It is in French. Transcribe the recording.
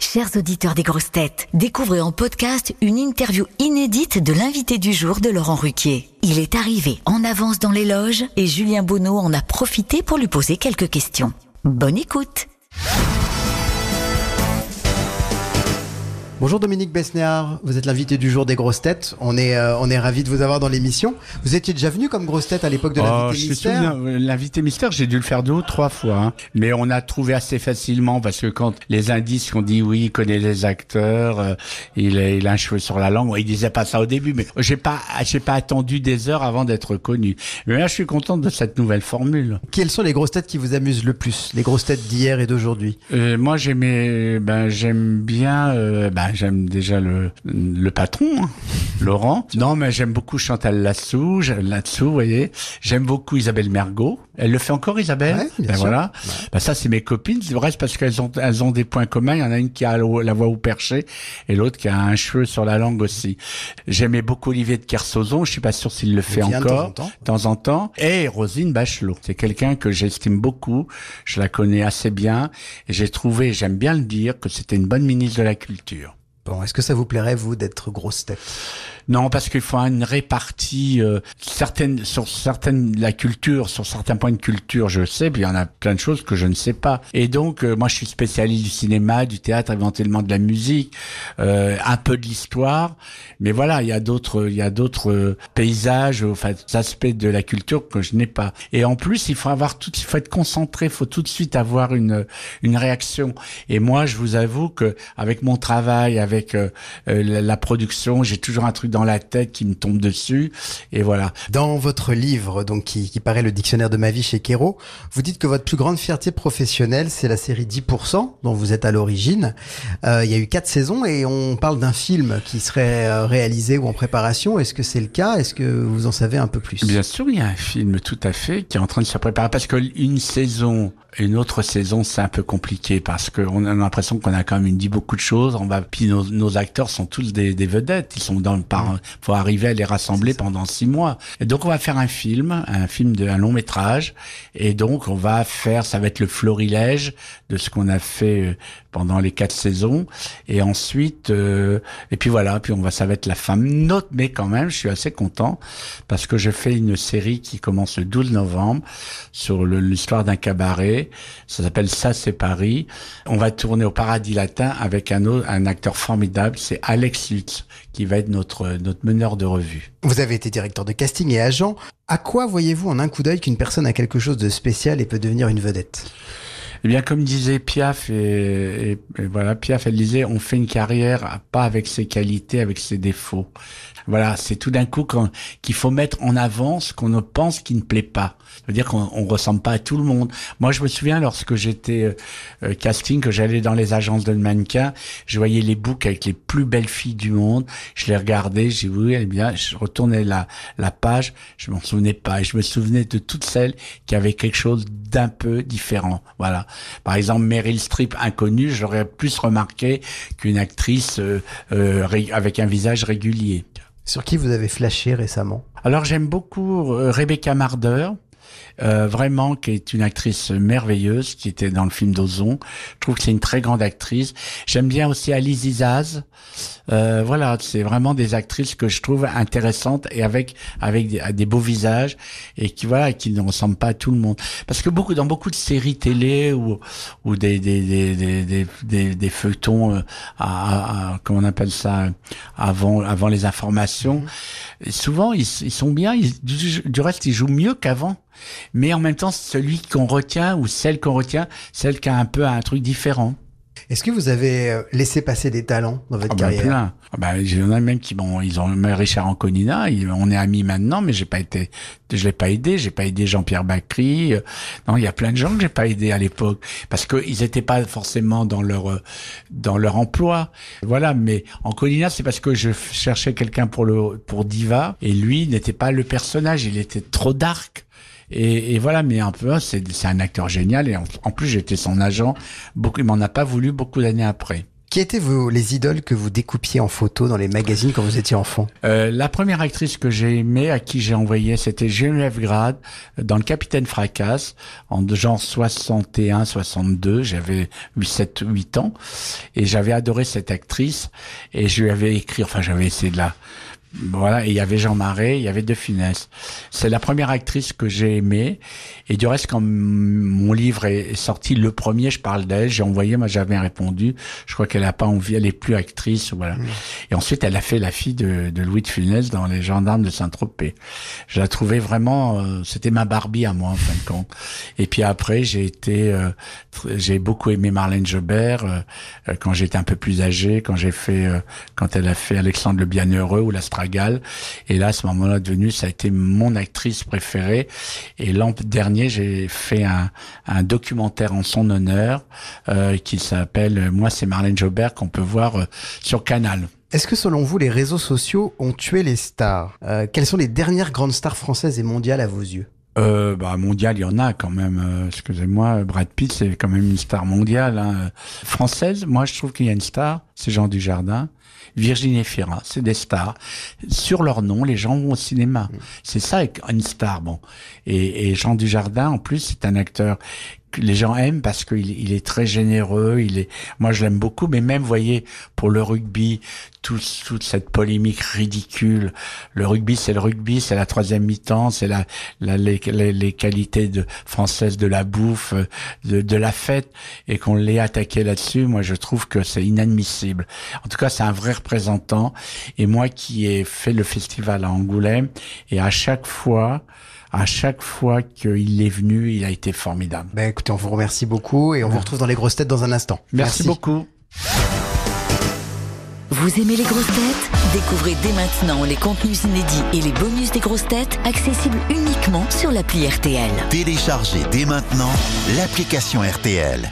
Chers auditeurs des grosses têtes, découvrez en podcast une interview inédite de l'invité du jour de Laurent Ruquier. Il est arrivé en avance dans les loges et Julien Bonneau en a profité pour lui poser quelques questions. Bonne écoute Bonjour Dominique Besnéard, vous êtes l'invité du jour des grosses têtes. On est, euh, on est ravi de vous avoir dans l'émission. Vous étiez déjà venu comme grosse tête à l'époque de Oh, l'invité je me mystère. L'invité mystère, j'ai dû le faire deux ou trois fois. hein. Mais on a trouvé assez facilement parce que quand les indices ont dit oui, il connaît les acteurs, euh, il, a, il a un cheveu sur la langue. Il disait pas ça au début, mais j'ai pas, j'ai pas attendu des heures avant d'être connu. Mais là, je suis contente de cette nouvelle formule. Quelles sont les grosses têtes qui vous amusent le plus? Les grosses têtes d'hier et d'aujourd'hui? Euh, moi, j'aimais, ben, j'aime bien, euh, ben, j'aime déjà le, le patron, hein, Laurent. Non, mais j'aime beaucoup Chantal Latsou, je- Latsou, vous voyez. J'aime beaucoup Isabelle Mergot. Elle le fait encore, Isabelle. Ouais, bien ben sûr. voilà. Ben, ça, c'est mes copines. C'est vrai, c'est parce qu'elles ont, elles ont des points communs. Il y en a une qui a la voix au perché et l'autre qui a un cheveu sur la langue aussi. J'aimais beaucoup Olivier de Kersauzon. Je suis pas sûr s'il le fait vient de temps en encore. temps. De temps en temps. Et Rosine Bachelot. C'est quelqu'un que j'estime beaucoup. Je la connais assez bien. Et j'ai trouvé, j'aime bien le dire, que c'était une bonne ministre de la Culture. Bon, est-ce que ça vous plairait, vous, d'être grosse tête? Non, parce qu'il faut une répartie euh, certaines sur certaines la culture, sur certains points de culture, je sais, puis il y en a plein de choses que je ne sais pas. Et donc euh, moi je suis spécialiste du cinéma, du théâtre, éventuellement de la musique, euh, un peu de l'histoire, mais voilà, il y a d'autres il y a d'autres euh, paysages, enfin aspects de la culture que je n'ai pas. Et en plus, il faut avoir tout il faut être concentré, il faut tout de suite avoir une une réaction. Et moi, je vous avoue que avec mon travail, euh, euh, la, la production, j'ai toujours un truc dans la tête qui me tombe dessus. Et voilà. Dans votre livre, donc qui, qui paraît le dictionnaire de ma vie chez Kero, vous dites que votre plus grande fierté professionnelle, c'est la série 10%, dont vous êtes à l'origine. Euh, il y a eu quatre saisons et on parle d'un film qui serait réalisé ou en préparation. Est-ce que c'est le cas? Est-ce que vous en savez un peu plus? Bien sûr, il y a un film tout à fait qui est en train de se préparer parce que une saison, une autre saison, c'est un peu compliqué parce qu'on a l'impression qu'on a quand même dit beaucoup de choses. On va, puis nos, nos acteurs sont tous des, des vedettes. Ils sont dans le par, faut arriver à les rassembler pendant six mois. Et donc on va faire un film, un film de un long métrage. Et donc on va faire, ça va être le florilège de ce qu'on a fait euh, pendant les quatre saisons. Et ensuite, euh, et puis voilà, puis on va, ça va être la femme note, mais quand même, je suis assez content parce que je fais une série qui commence le 12 novembre sur l'histoire d'un cabaret. Ça s'appelle Ça c'est Paris. On va tourner au Paradis Latin avec un autre, un acteur formidable, c'est Alex Lutz qui va être notre notre meneur de revue. Vous avez été directeur de casting et agent. À quoi voyez-vous en un coup d'œil qu'une personne a quelque chose de spécial et peut devenir une vedette? Eh bien, comme disait Piaf, et, et- voilà, Piaf, elle disait, on fait une carrière pas avec ses qualités, avec ses défauts. Voilà, c'est tout d'un coup qu'il faut mettre en avant ce qu'on ne pense qui ne plaît pas. C'est-à-dire qu'on on ressemble pas à tout le monde. Moi, je me souviens lorsque j'étais euh, euh, casting, que j'allais dans les agences de mannequins, je voyais les books avec les plus belles filles du monde. Je les regardais, j'ai oui, est bien. Je retournais la, la page, je m'en souvenais pas. Et je me souvenais de toutes celles qui avaient quelque chose d'un peu différent. Voilà. Par exemple, Meryl Streep inconnue, j'aurais plus remarqué qu'une actrice euh, euh, avec un visage régulier. Sur qui vous avez flashé récemment? Alors j'aime beaucoup euh, Rebecca Marder. Euh, vraiment, qui est une actrice merveilleuse, qui était dans le film d'Ozon. Je trouve que c'est une très grande actrice. J'aime bien aussi Alice Izaz. Euh, voilà, c'est vraiment des actrices que je trouve intéressantes et avec avec des, des beaux visages et qui voilà, qui ne ressemblent pas à tout le monde. Parce que beaucoup dans beaucoup de séries télé ou ou des des des des des, des, feuilletons euh, à, à- à- comment on appelle ça avant avant les informations, et souvent ils, ils sont bien. Ils, du, du reste, ils jouent mieux qu'avant. Mais en même temps, celui qu'on retient ou celle qu'on retient, celle qui a un peu un truc différent. Est-ce que vous avez euh, laissé passer des talents dans votre Ah ben, carrière plein. Ah ben, il y en a même qui bon, ils ont même Richard Anconina, on est amis maintenant, mais j'ai pas été, je l'ai pas aidé, j'ai pas aidé Jean-Pierre Bacry. euh, Non, il y a plein de gens que j'ai pas aidé à l'époque parce que ils étaient pas forcément dans leur euh, dans leur emploi. Voilà, mais Anconina, c'est parce que je cherchais quelqu'un pour le pour Diva et lui n'était pas le personnage, il était trop dark. Et, et voilà, mais un peu, c'est c'est un acteur génial et en, en plus j'étais son agent. Beaucoup, il m'en a pas voulu beaucoup d'années après. Qui étaient vos, les idoles que vous découpiez en photo dans les magazines quand vous étiez enfant? Euh, La première actrice que j'ai aimée, à qui j'ai envoyé, c'était Geneviève Grade dans Le Capitaine Fracasse, en genre 61-62. J'avais 8, 7, 8 ans. Et j'avais adoré cette actrice. Et je lui avais écrit, enfin j'avais essayé de la voilà, et il y avait Jean Marais, il y avait De Finesse. C'est la première actrice que j'ai aimée. Et du reste, quand mon livre est sorti, le premier, je parle d'elle, j'ai envoyé, moi j'avais répondu. Je crois qu'elle a pas envie, elle est plus actrice, voilà. Mmh. Et ensuite, elle a fait la fille de, de Louis de Funès dans Les Gendarmes de Saint-Tropez. Je la trouvais vraiment, euh, c'était ma Barbie à moi en fin de compte. Et puis après, j'ai été, euh, j'ai beaucoup aimé Marlène Jobert euh, quand j'étais un peu plus âgé, quand j'ai fait, quand elle a fait Alexandre le Bienheureux ou La et là, ce moment-là, devenu, ça a été mon actrice préférée. Et l'an dernier, j'ai fait un, un, documentaire en son honneur euh, qui s'appelle Moi, c'est Marlène Jobert qu'on peut voir euh, sur Canal. Est-ce que selon vous, les réseaux sociaux ont tué les stars? Euh, Quelles sont les dernières grandes stars françaises et mondiales à vos yeux? Euh, bah mondial, il y en a quand même. Euh, excusez-moi, Brad Pitt, c'est quand même une star mondiale. Hein. Française, moi je trouve qu'il y a une star, c'est Jean Dujardin. Virginie Fira, c'est des stars. Sur leur nom, les gens vont au cinéma. Mm. C'est ça une star, bon. Et, et Jean Dujardin, en plus, c'est un acteur les gens aiment parce qu'il il est très généreux. Il est, moi je l'aime beaucoup, mais même, voyez, pour le rugby, toute cette polémique ridicule. Le rugby, c'est le rugby, c'est la troisième mi-temps, c'est la, la les, les, qualités de, françaises de la bouffe, de, de la fête, et qu'on l'ait attaqué là-dessus. Moi, je trouve que c'est inadmissible. En tout cas, c'est un vrai représentant. Et moi, qui ai fait le festival à Angoulême, et à chaque fois à chaque fois qu'il est venu, il a été formidable. Ben écoutez, on vous remercie beaucoup et on vous retrouve dans les grosses têtes dans un instant. Merci, Merci. beaucoup. Vous aimez les grosses têtes? Découvrez dès maintenant les contenus inédits et les bonus des grosses têtes accessibles uniquement sur l'appli RTL. Téléchargez dès maintenant l'application RTL.